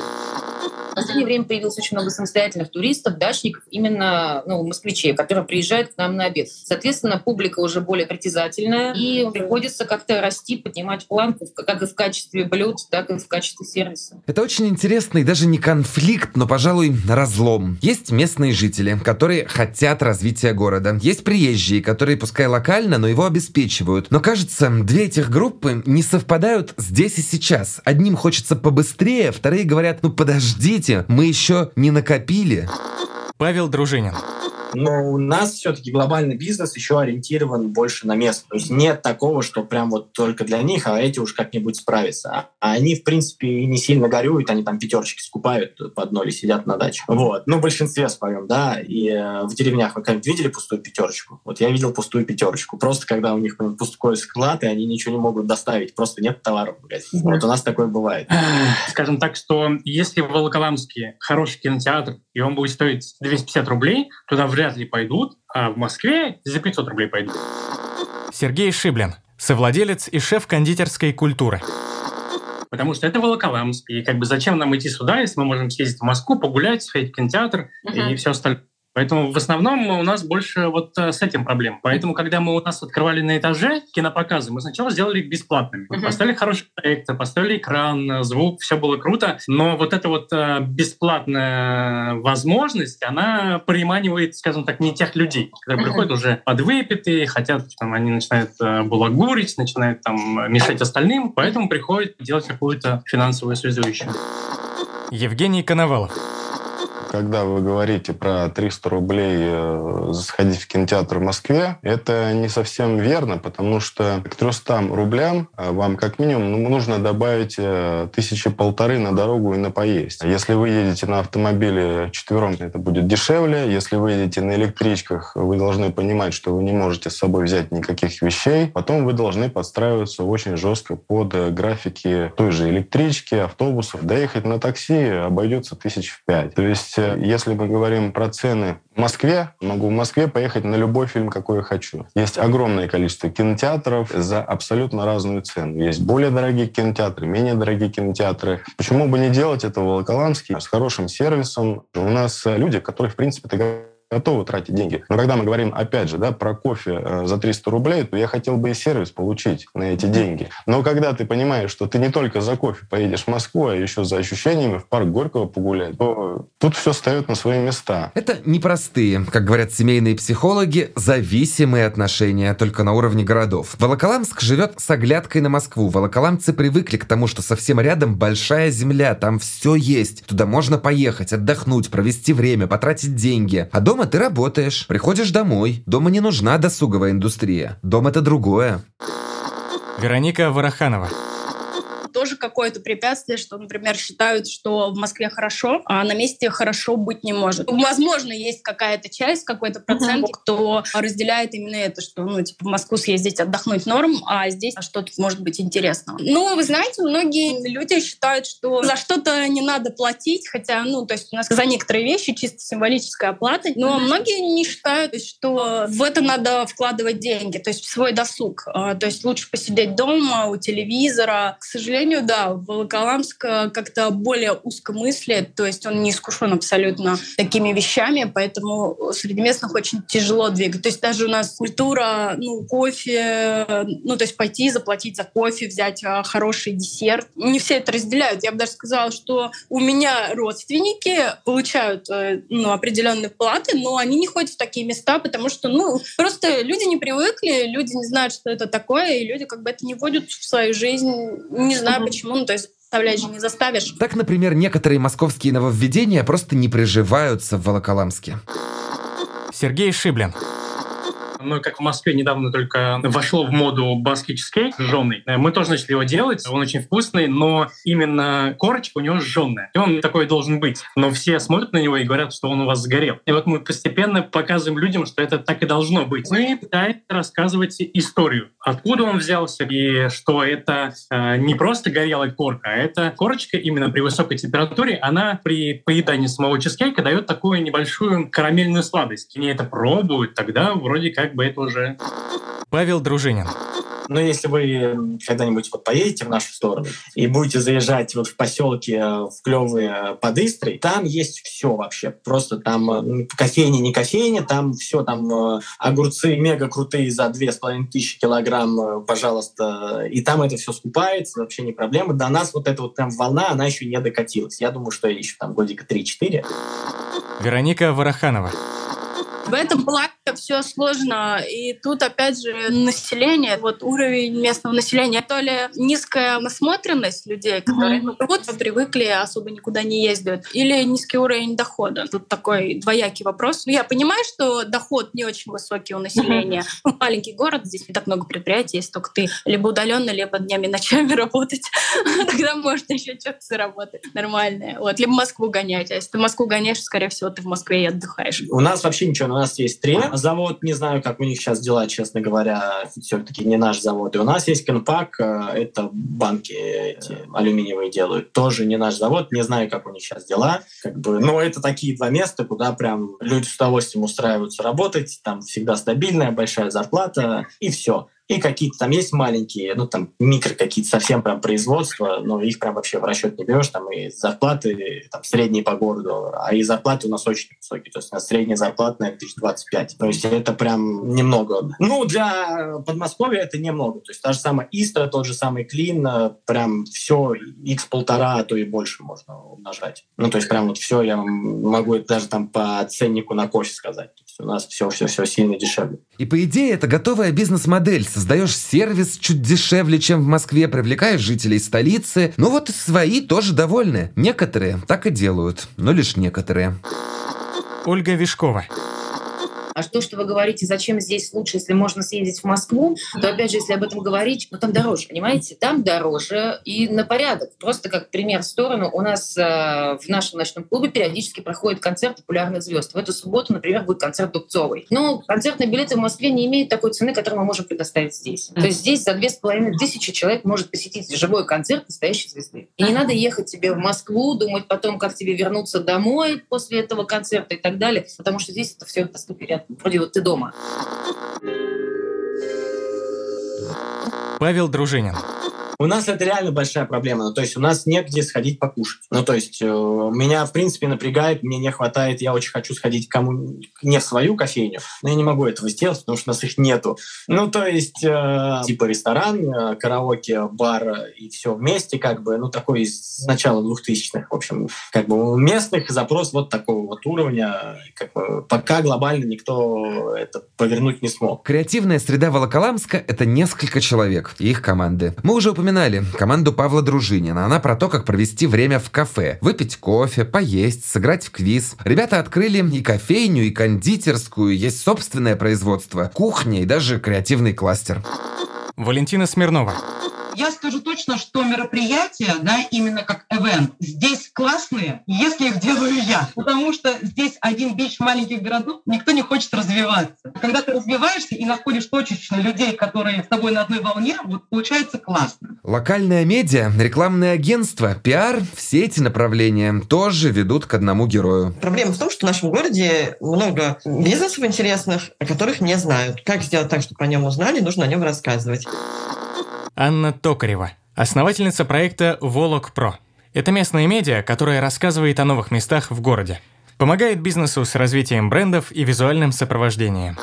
В последнее время появилось очень много самостоятельных туристов, дачников, именно ну, москвичей, которые приезжают к нам на обед. Соответственно, публика уже более притязательная, и приходится как-то расти, поднимать планку, как и в качестве блюд, так и в качестве сервиса. Это очень интересный даже не конфликт, но, пожалуй, разлом. Есть местные жители, которые хотят развития города. Есть приезжие, которые, пускай локально, но его обеспечивают. Но, кажется, две этих группы не совпадают здесь и сейчас. Одним хочется побыстрее, вторые говорят, ну подождите, Простите, мы еще не накопили. Павел Дружинин. Но у нас все-таки глобальный бизнес еще ориентирован больше на место. То есть нет такого, что прям вот только для них, а эти уж как-нибудь справятся. А они, в принципе, не сильно горюют, они там пятерочки скупают под ноль и сидят на даче. Вот. Ну, в большинстве своем, да. И э, в деревнях вы когда-нибудь видели пустую пятерочку? Вот я видел пустую пятерочку. Просто когда у них пустой склад, и они ничего не могут доставить. Просто нет товаров в магазине. Вот у нас такое бывает. Скажем так, что если в Волоколамске хороший кинотеатр, и он будет стоить 250 рублей, туда вряд ли пойдут, а в Москве за 500 рублей пойдут. Сергей Шиблин, совладелец и шеф кондитерской культуры. потому что это Волоколамск. И как бы зачем нам идти сюда, если мы можем съездить в Москву, погулять, сходить в кинотеатр uh-huh. и все остальное. Поэтому в основном у нас больше вот э, с этим проблем. Поэтому, когда мы у нас открывали на этаже кинопоказы, мы сначала сделали их бесплатными. Uh-huh. Поставили хороший проектор, поставили экран, звук, все было круто. Но вот эта вот э, бесплатная возможность, она приманивает, скажем так, не тех людей, которые uh-huh. приходят уже подвыпитые, хотят, там, они начинают э, балагурить, начинают там мешать остальным, поэтому приходят делать какую-то финансовую связующую. Евгений Коновалов когда вы говорите про 300 рублей э, сходить в кинотеатр в Москве, это не совсем верно, потому что к 300 рублям э, вам как минимум ну, нужно добавить э, тысячи полторы на дорогу и на поесть. Если вы едете на автомобиле четвером, это будет дешевле. Если вы едете на электричках, вы должны понимать, что вы не можете с собой взять никаких вещей. Потом вы должны подстраиваться очень жестко под графики той же электрички, автобусов. Доехать на такси обойдется тысяч в пять. То есть если мы говорим про цены в Москве, могу в Москве поехать на любой фильм, какой я хочу. Есть огромное количество кинотеатров за абсолютно разную цену. Есть более дорогие кинотеатры, менее дорогие кинотеатры. Почему бы не делать это в Волоколамске с хорошим сервисом? У нас люди, которые, в принципе, готовы тратить деньги. Но когда мы говорим, опять же, да, про кофе э, за 300 рублей, то я хотел бы и сервис получить на эти деньги. Но когда ты понимаешь, что ты не только за кофе поедешь в Москву, а еще за ощущениями в парк Горького погулять, то тут все встает на свои места. Это непростые, как говорят семейные психологи, зависимые отношения только на уровне городов. Волоколамск живет с оглядкой на Москву. Волоколамцы привыкли к тому, что совсем рядом большая земля, там все есть. Туда можно поехать, отдохнуть, провести время, потратить деньги. А дома Дома ты работаешь, приходишь домой. Дома не нужна досуговая индустрия. Дом это другое. Вероника Вараханова тоже какое-то препятствие, что, например, считают, что в Москве хорошо, а на месте хорошо быть не может. Возможно, есть какая-то часть, какой-то процент, uh-huh. кто разделяет именно это, что, ну, типа, в Москву съездить, отдохнуть норм, а здесь что-то может быть интересного. Ну, вы знаете, многие люди считают, что за что-то не надо платить, хотя, ну, то есть у нас за некоторые вещи чисто символическая оплата, но uh-huh. многие не считают, что в это надо вкладывать деньги, то есть в свой досуг. А, то есть лучше посидеть дома, у телевизора. К сожалению, сожалению, да, Волоколамск как-то более узко мыслит, то есть он не искушен абсолютно такими вещами, поэтому среди местных очень тяжело двигать. То есть даже у нас культура, ну, кофе, ну, то есть пойти заплатить за кофе, взять а, хороший десерт. Не все это разделяют. Я бы даже сказала, что у меня родственники получают э, ну, определенные платы, но они не ходят в такие места, потому что, ну, просто люди не привыкли, люди не знают, что это такое, и люди как бы это не вводят в свою жизнь, не знаю, знаю почему, ну то есть заставлять же не заставишь. Так, например, некоторые московские нововведения просто не приживаются в Волоколамске. Сергей Шиблин. Ну, как в Москве недавно только вошло в моду баски чизкейк жженый. Мы тоже начали его делать. Он очень вкусный, но именно корочка у него жженая. И он такой должен быть. Но все смотрят на него и говорят, что он у вас сгорел. И вот мы постепенно показываем людям, что это так и должно быть. Мы пытаемся рассказывать историю. Откуда он взялся и что это э, не просто горелая корка, а это корочка именно при высокой температуре, она при поедании самого чизкейка дает такую небольшую карамельную сладость. Они это пробуют, тогда вроде как бы это уже... Павел Дружинин. Но ну, если вы когда-нибудь вот поедете в нашу сторону и будете заезжать вот в поселке э, в клевые подыстры, там есть все вообще. Просто там э, кофейни, не кофейни, там все, там э, огурцы мега крутые за две с половиной тысячи килограмм, пожалуйста. И там это все скупается, вообще не проблема. До нас вот эта вот прям волна, она еще не докатилась. Я думаю, что еще там годика 3-4. Вероника Вараханова. В этом плане все сложно. И тут, опять же, население, вот уровень местного населения, то ли низкая насмотренность людей, которые mm-hmm. вот привыкли, особо никуда не ездят, или низкий уровень дохода. Тут такой двоякий вопрос. Ну, я понимаю, что доход не очень высокий у населения. Mm-hmm. Маленький город, здесь не так много предприятий, есть только ты либо удаленно, либо днями, ночами работать. Тогда можно еще что-то заработать нормальное. Вот. Либо Москву гонять. А если ты Москву гоняешь, скорее всего, ты в Москве и отдыхаешь. У нас вообще ничего, у нас есть три завод, не знаю, как у них сейчас дела, честно говоря, все-таки не наш завод. И у нас есть Кенпак, э, это банки эти алюминиевые делают, тоже не наш завод, не знаю, как у них сейчас дела. Как бы, но это такие два места, куда прям люди с удовольствием устраиваются работать, там всегда стабильная большая зарплата, и все. И какие-то там есть маленькие, ну там микро какие-то совсем прям производства, но их прям вообще в расчет не берешь, там и зарплаты там средние по городу, а и зарплаты у нас очень высокие, то есть у нас средняя зарплата, наверное, 1025. То есть это прям немного. Ну, для Подмосковья это немного. То есть та же самая Истра, тот же самый Клин, э, прям все x полтора, а то и больше можно умножать. Ну, то есть прям вот все я могу даже там по ценнику на кофе сказать. То есть у нас все-все-все сильно дешевле. И по идее это готовая бизнес-модель. Создаешь сервис чуть дешевле, чем в Москве, привлекаешь жителей столицы. Ну вот и свои тоже довольны. Некоторые так и делают, но лишь некоторые. Ольга Вишкова. А то, что вы говорите, зачем здесь лучше, если можно съездить в Москву, то опять же, если об этом говорить, ну там дороже, понимаете? Там дороже и на порядок. Просто как пример в сторону, у нас э, в нашем ночном клубе периодически проходит концерт популярных звезд. В эту субботу, например, будет концерт Дубцовой. Но концертные билеты в Москве не имеют такой цены, которую мы можем предоставить здесь. То есть здесь за две с половиной тысячи человек может посетить живой концерт настоящей звезды. И не надо ехать тебе в Москву, думать потом, как тебе вернуться домой после этого концерта и так далее, потому что здесь это все доступно рядом вроде вот ты дома. Павел Дружинин. У нас это реально большая проблема. Ну, то есть у нас негде сходить покушать. Ну, то есть э, меня, в принципе, напрягает, мне не хватает, я очень хочу сходить кому не в свою кофейню, но я не могу этого сделать, потому что у нас их нету. Ну, то есть э, типа ресторан, э, караоке, бар и все вместе, как бы, ну, такой с начала двухтысячных, в общем, как бы у местных запрос вот такого вот уровня, как бы, пока глобально никто это повернуть не смог. Креативная среда Волоколамска — это несколько человек и их команды. Мы уже упоминали команду Павла Дружинина. Она про то, как провести время в кафе. Выпить кофе, поесть, сыграть в квиз. Ребята открыли и кофейню, и кондитерскую, есть собственное производство, кухня и даже креативный кластер. Валентина Смирнова. Я скажу точно, что мероприятия, да, именно как event, здесь классные, если их делаю я. Потому что здесь один бич маленьких городов, никто не хочет развиваться. Когда ты развиваешься и находишь точечно людей, которые с тобой на одной волне, вот получается классно. Локальная медиа, рекламное агентство, пиар, все эти направления тоже ведут к одному герою. Проблема в том, что в нашем городе много бизнесов интересных, о которых не знают. Как сделать так, чтобы о нем узнали, нужно о нем рассказывать. Анна Токарева, основательница проекта «Волок Про». Это местная медиа, которая рассказывает о новых местах в городе. Помогает бизнесу с развитием брендов и визуальным сопровождением.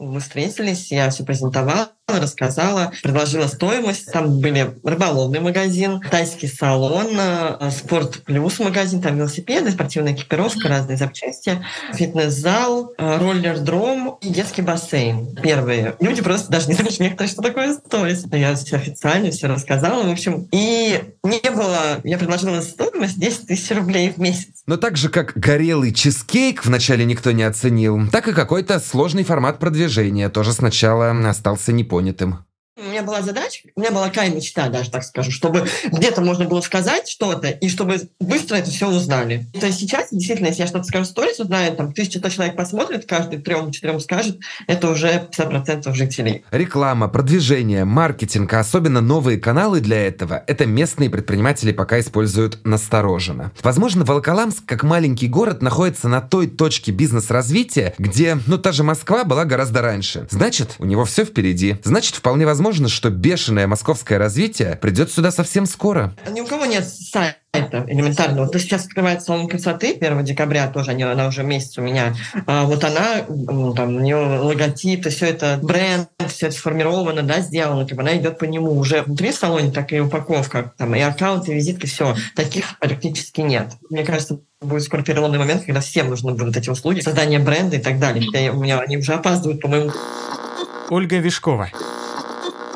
Мы встретились, я все презентовала, рассказала, предложила стоимость. Там были рыболовный магазин, тайский салон, э, спорт плюс магазин, там велосипеды, спортивная экипировка, разные запчасти, фитнес-зал, э, роллер-дром и детский бассейн. Первые люди просто даже не знали, некоторые, что такое стоит. Я все официально все рассказала, в общем. И не было, я предложила стоимость 10 тысяч рублей в месяц. Но так же, как горелый чизкейк вначале никто не оценил, так и какой-то сложный формат продвижения тоже сначала остался непонятым. У меня была задача, у меня была такая мечта, даже так скажу, чтобы где-то можно было сказать что-то, и чтобы быстро это все узнали. То есть сейчас, действительно, если я что-то скажу в сторис, узнает, там, тысяча человек посмотрит, каждый трем-четырем скажет, это уже 50% жителей. Реклама, продвижение, маркетинг, а особенно новые каналы для этого, это местные предприниматели пока используют настороженно. Возможно, Волоколамск, как маленький город, находится на той точке бизнес-развития, где, ну, та же Москва была гораздо раньше. Значит, у него все впереди. Значит, вполне возможно, что бешеное московское развитие придет сюда совсем скоро. Ни у кого нет сайта элементарного. Вот сейчас открывается салон красоты 1 декабря, тоже они, она уже месяц у меня. А вот она, ну, там, у нее логотип, и все это бренд, все это сформировано, да, сделано, как бы она идет по нему уже внутри салона, так и упаковка, там, и аккаунт, и визитка, все. Таких практически нет. Мне кажется, будет скоро переломный момент, когда всем нужны будут эти услуги, создание бренда и так далее. Хотя у меня они уже опаздывают, по-моему. Ольга Вишкова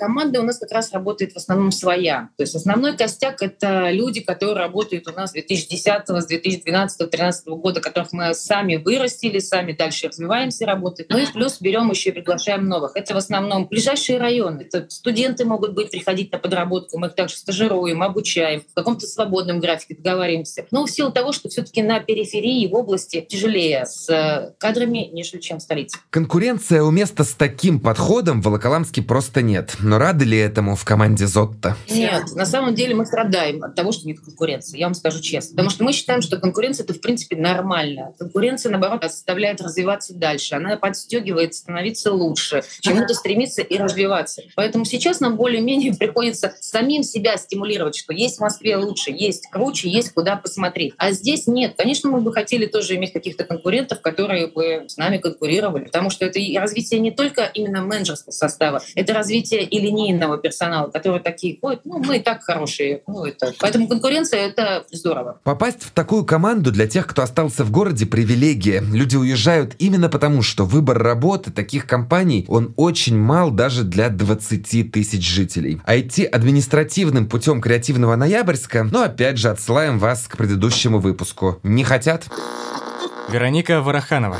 команда у нас как раз работает в основном своя. То есть основной костяк — это люди, которые работают у нас с 2010, с 2012, 2013 года, которых мы сами вырастили, сами дальше развиваемся, работаем. Ну и плюс берем еще и приглашаем новых. Это в основном ближайшие районы. Это студенты могут быть, приходить на подработку, мы их также стажируем, обучаем, в каком-то свободном графике договариваемся. Но в силу того, что все таки на периферии в области тяжелее с кадрами, нежели чем в столице. Конкуренция у места с таким подходом в Волоколамске просто нет. Но рады ли этому в команде Зотта? Нет, на самом деле мы страдаем от того, что нет конкуренции. Я вам скажу честно. Потому что мы считаем, что конкуренция это в принципе нормально. Конкуренция, наоборот, заставляет развиваться дальше. Она подстегивает становиться лучше, чему-то стремиться и развиваться. Поэтому сейчас нам более-менее приходится самим себя стимулировать, что есть в Москве лучше, есть круче, есть куда посмотреть. А здесь нет. Конечно, мы бы хотели тоже иметь каких-то конкурентов, которые бы с нами конкурировали. Потому что это развитие не только именно менеджерского состава, это развитие и линейного персонала, которые такие ходят, ну, мы и так хорошие. Ну, это... Поэтому конкуренция — это здорово. Попасть в такую команду для тех, кто остался в городе, привилегия. Люди уезжают именно потому, что выбор работы таких компаний, он очень мал даже для 20 тысяч жителей. А идти административным путем креативного ноябрьска, ну опять же отсылаем вас к предыдущему выпуску. Не хотят? Вероника Вараханова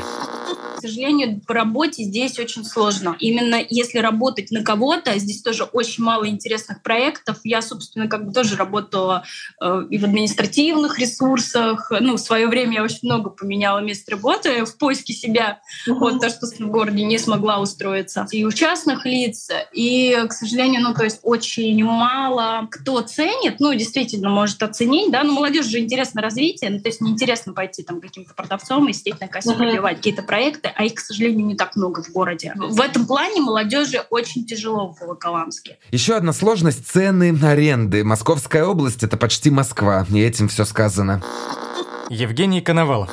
сожалению, по работе здесь очень сложно. Именно если работать на кого-то, здесь тоже очень мало интересных проектов. Я, собственно, как бы тоже работала э, и в административных ресурсах. Ну, в свое время я очень много поменяла место работы в поиске себя. Mm-hmm. Вот то, что в городе не смогла устроиться. И у частных лиц. И, к сожалению, ну, то есть очень мало кто ценит, ну, действительно может оценить, да, но молодежь же интересно развитие, ну, то есть неинтересно пойти там каким-то продавцом и сидеть на кассе mm-hmm. пробивать какие-то проекты, а их, к сожалению, не так много в городе. В этом плане молодежи очень тяжело в Волоколамске. Еще одна сложность – цены аренды. Московская область – это почти Москва, и этим все сказано. Евгений Коновалов.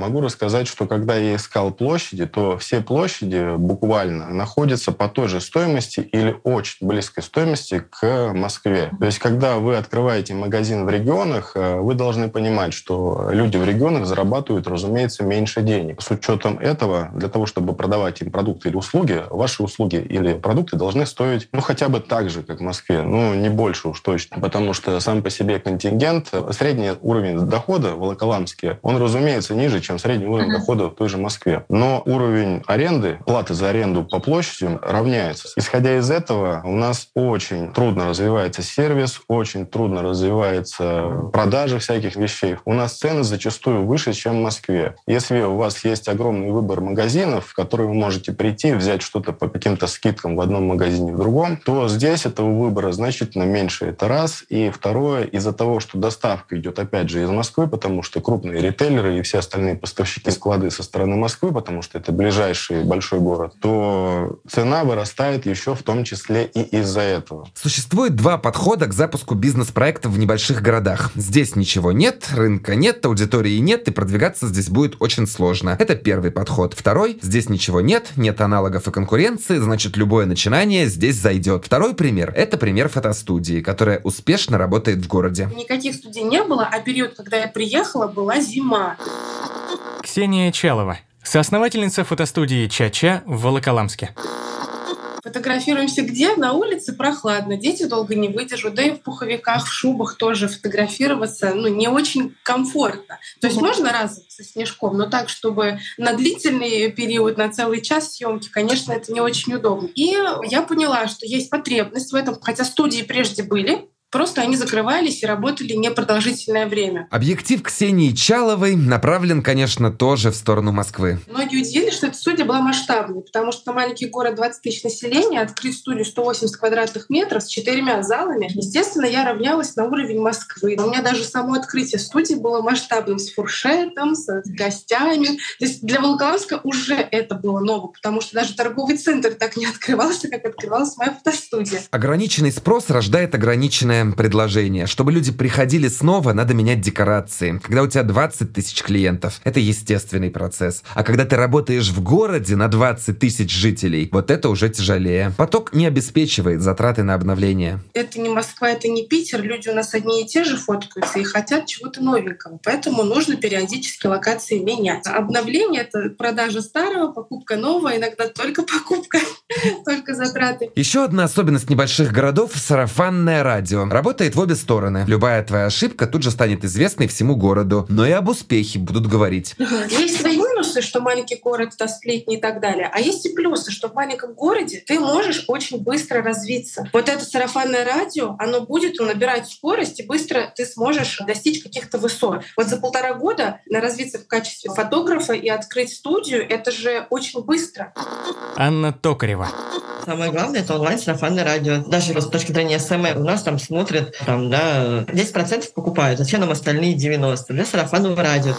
Могу рассказать, что когда я искал площади, то все площади буквально находятся по той же стоимости или очень близкой стоимости к Москве. То есть, когда вы открываете магазин в регионах, э, вы должны понимать, что люди в регионах зарабатывают, разумеется, меньше денег. С учетом этого, для того, чтобы продавать им продукты или услуги, ваши услуги или продукты должны стоить, ну, хотя бы так же, как в Москве, ну, не больше уж точно, потому что сам по себе контингент, средний уровень дохода в Волоколамске, он, разумеется, ниже, чем средний уровень uh-huh. дохода в той же Москве. Но уровень аренды, платы за аренду по площади равняется. Исходя из этого, у нас очень трудно развивается сервис, очень трудно развивается продажа всяких вещей. У нас цены зачастую выше, чем в Москве. Если у вас есть огромный выбор магазинов, в которые вы можете прийти, взять что-то по каким-то скидкам в одном магазине, в другом, то здесь этого выбора значительно меньше. Это раз. И второе, из-за того, что доставка идет опять же из Москвы, потому что крупные ритейлеры и все остальные поставщики склады со стороны Москвы, потому что это ближайший большой город, то цена вырастает еще в том числе и из-за этого. Существует два подхода к запуску бизнес-проектов в небольших городах. Здесь ничего нет, рынка нет, аудитории нет, и продвигаться здесь будет очень сложно. Это первый подход. Второй, здесь ничего нет, нет аналогов и конкуренции, значит любое начинание здесь зайдет. Второй пример, это пример фотостудии, которая успешно работает в городе. Никаких студий не было, а период, когда я приехала, была зима. Ксения Чалова, соосновательница фотостудии «Ча-Ча» в Волоколамске. Фотографируемся где? На улице прохладно, дети долго не выдержат, да и в пуховиках, в шубах тоже фотографироваться ну, не очень комфортно. То есть можно раз со снежком, но так, чтобы на длительный период, на целый час съемки, конечно, это не очень удобно. И я поняла, что есть потребность в этом, хотя студии прежде были, Просто они закрывались и работали непродолжительное время. Объектив Ксении Чаловой направлен, конечно, тоже в сторону Москвы. Многие удивились, что эта студия была масштабной, потому что маленький город 20 тысяч населения, открыть студию 180 квадратных метров с четырьмя залами, естественно, я равнялась на уровень Москвы. У меня даже само открытие студии было масштабным, с фуршетом, с гостями. То есть для Волоколамска уже это было ново, потому что даже торговый центр так не открывался, как открывалась моя фотостудия. Ограниченный спрос рождает ограниченное предложение. Чтобы люди приходили снова, надо менять декорации. Когда у тебя 20 тысяч клиентов, это естественный процесс. А когда ты работаешь в городе на 20 тысяч жителей, вот это уже тяжелее. Поток не обеспечивает затраты на обновление. Это не Москва, это не Питер. Люди у нас одни и те же фоткаются и хотят чего-то новенького. Поэтому нужно периодически локации менять. Обновление — это продажа старого, покупка нового, иногда только покупка, только затраты. Еще одна особенность небольших городов — сарафанное радио. Работает в обе стороны. Любая твоя ошибка тут же станет известной всему городу, но и об успехе будут говорить. Есть минусы, что маленький город — это сплетни и так далее, а есть и плюсы, что в маленьком городе ты можешь очень быстро развиться. Вот это сарафанное радио, оно будет набирать скорость, и быстро ты сможешь достичь каких-то высот. Вот за полтора года развиться в качестве фотографа и открыть студию — это же очень быстро. Анна Токарева Токарева. Самое главное – это онлайн-сарафанное радио. Даже с точки зрения SMM у нас там смотрят, там, да, 10% покупают, зачем нам остальные 90%? Для сарафанного радио.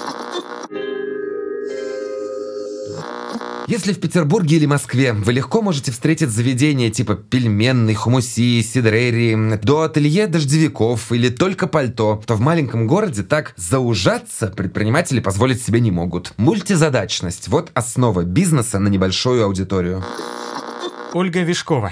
Если в Петербурге или Москве вы легко можете встретить заведения типа пельменной, хумусии, сидрерии, до ателье дождевиков или только пальто, то в маленьком городе так заужаться предприниматели позволить себе не могут. Мультизадачность – вот основа бизнеса на небольшую аудиторию. Ольга Вишкова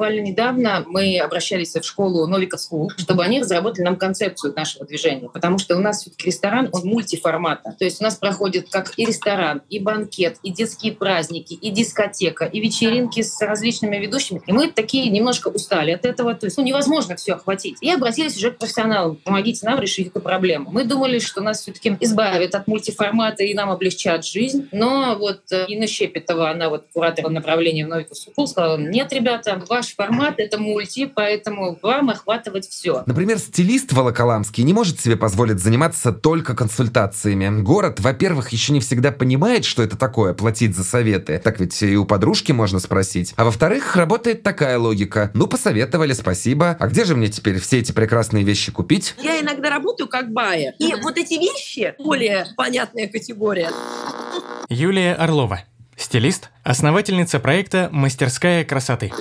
буквально недавно мы обращались в школу Новика School, чтобы они разработали нам концепцию нашего движения, потому что у нас ресторан, он мультиформатно. То есть у нас проходит как и ресторан, и банкет, и детские праздники, и дискотека, и вечеринки с различными ведущими. И мы такие немножко устали от этого. То есть ну, невозможно все охватить. И обратились уже к профессионалам. Помогите нам решить эту проблему. Мы думали, что нас все-таки избавят от мультиформата и нам облегчат жизнь. Но вот э, Инна Щепетова, она вот куратор направления в Новиков School, сказала, нет, ребята, ваш формат — это мульти, поэтому вам охватывать все. Например, стилист Волоколамский не может себе позволить заниматься только консультациями. Город, во-первых, еще не всегда понимает, что это такое платить за советы. Так ведь и у подружки можно спросить. А во-вторых, работает такая логика. Ну, посоветовали, спасибо. А где же мне теперь все эти прекрасные вещи купить? Я иногда работаю как байер. И вот эти вещи более понятная категория. Юлия Орлова. Стилист, основательница проекта «Мастерская красоты».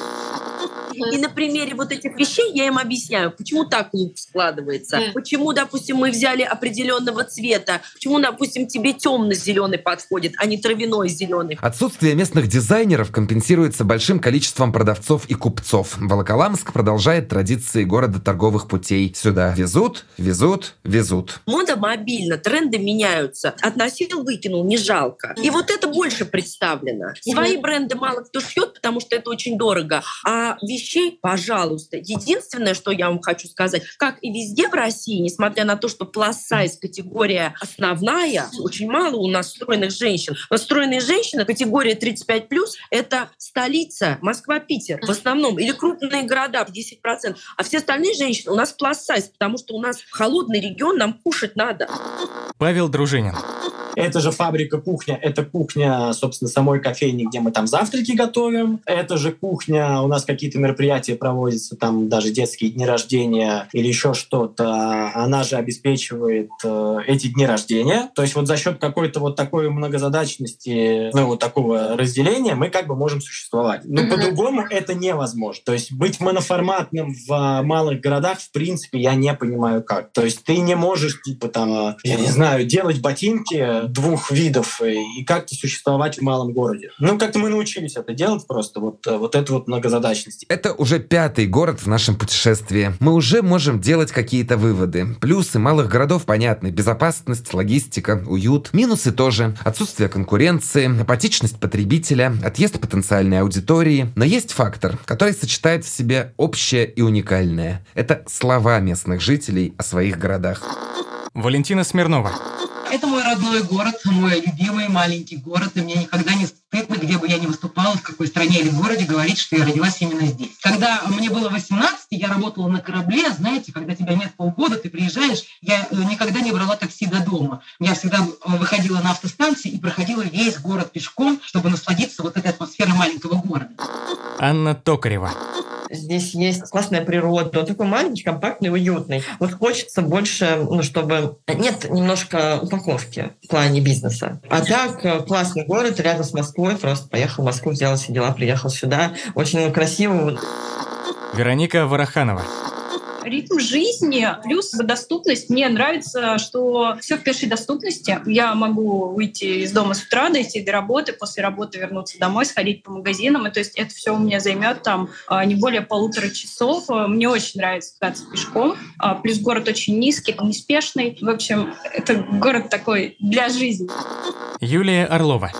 И на примере вот этих вещей я им объясняю, почему так лук складывается, почему, допустим, мы взяли определенного цвета, почему, допустим, тебе темно-зеленый подходит, а не травяной зеленый. Отсутствие местных дизайнеров компенсируется большим количеством продавцов и купцов. Волоколамск продолжает традиции города торговых путей. Сюда везут, везут, везут. Мода мобильна, тренды меняются. Относил, выкинул, не жалко. И вот это больше представлено. Свои бренды мало кто шьет, потому что это очень дорого. А вещей, пожалуйста. Единственное, что я вам хочу сказать, как и везде в России, несмотря на то, что плюс-сайз категория основная, очень мало у нас стройных женщин. Но стройные женщины, категория 35+, это столица, Москва-Питер в основном, или крупные города, 10%. А все остальные женщины у нас плюс-сайз, потому что у нас холодный регион, нам кушать надо. Павел Дружинин. Это же фабрика кухня. Это кухня, собственно, самой кофейни, где мы там завтраки готовим. Это же кухня, у нас какие-то мероприятия проводятся, там даже детские дни рождения или еще что-то. Она же обеспечивает э, эти дни рождения. То есть вот за счет какой-то вот такой многозадачности, ну вот такого разделения мы как бы можем существовать. Но mm-hmm. по-другому это невозможно. То есть быть моноформатным в а, малых городах, в принципе, я не понимаю как. То есть ты не можешь, типа там, я не знаю, делать ботинки двух видов и как-то существовать в малом городе. Ну, как-то мы научились это делать просто, вот, э, вот эту вот многозадачность. Это уже пятый город в нашем путешествии. Мы уже можем делать какие-то выводы. Плюсы малых городов понятны. Безопасность, логистика, уют. Минусы тоже. Отсутствие конкуренции, апатичность потребителя, отъезд потенциальной аудитории. Но есть фактор, который сочетает в себе общее и уникальное. Это слова местных жителей о своих городах. Валентина Смирнова. Это мой родной город, мой любимый маленький город, и мне никогда не стыдно, где бы я ни выступала, в какой стране или городе, говорить, что я родилась именно здесь. Когда мне было 18, я работала на корабле, знаете, когда тебя нет полгода, ты приезжаешь, я э, никогда не брала такси до дома. Я всегда э, выходила на автостанции и проходила весь город пешком, чтобы насладиться вот этой атмосферой маленького города. Анна Токарева. Здесь есть классная природа, он такой маленький, компактный, уютный. Вот хочется больше, ну, чтобы... Нет немножко упаковки в плане бизнеса. А так, э, классный город рядом с Москвой, просто поехал в Москву, сделал все дела, приехал сюда. Очень красиво. Вероника Вараханова ритм жизни плюс доступность. Мне нравится, что все в пешей доступности. Я могу выйти из дома с утра, дойти до работы, после работы вернуться домой, сходить по магазинам. И то есть это все у меня займет там а, не более полутора часов. Мне очень нравится кататься пешком. А, плюс город очень низкий, неспешный. В общем, это город такой для жизни. Юлия Орлова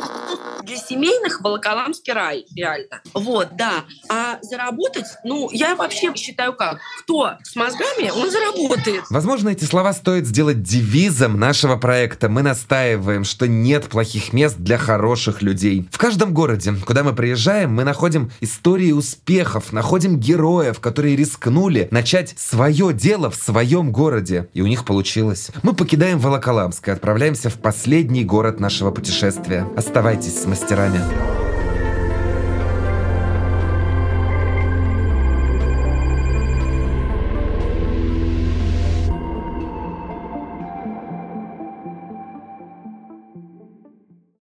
для семейных Волоколамский рай, реально. Вот, да. А заработать, ну, я вообще считаю как? Кто с мозгами, он заработает. Возможно, эти слова стоит сделать девизом нашего проекта. Мы настаиваем, что нет плохих мест для хороших людей. В каждом городе, куда мы приезжаем, мы находим истории успехов, находим героев, которые рискнули начать свое дело в своем городе. И у них получилось. Мы покидаем Волоколамск и отправляемся в последний город нашего путешествия. Оставайтесь с мастерами.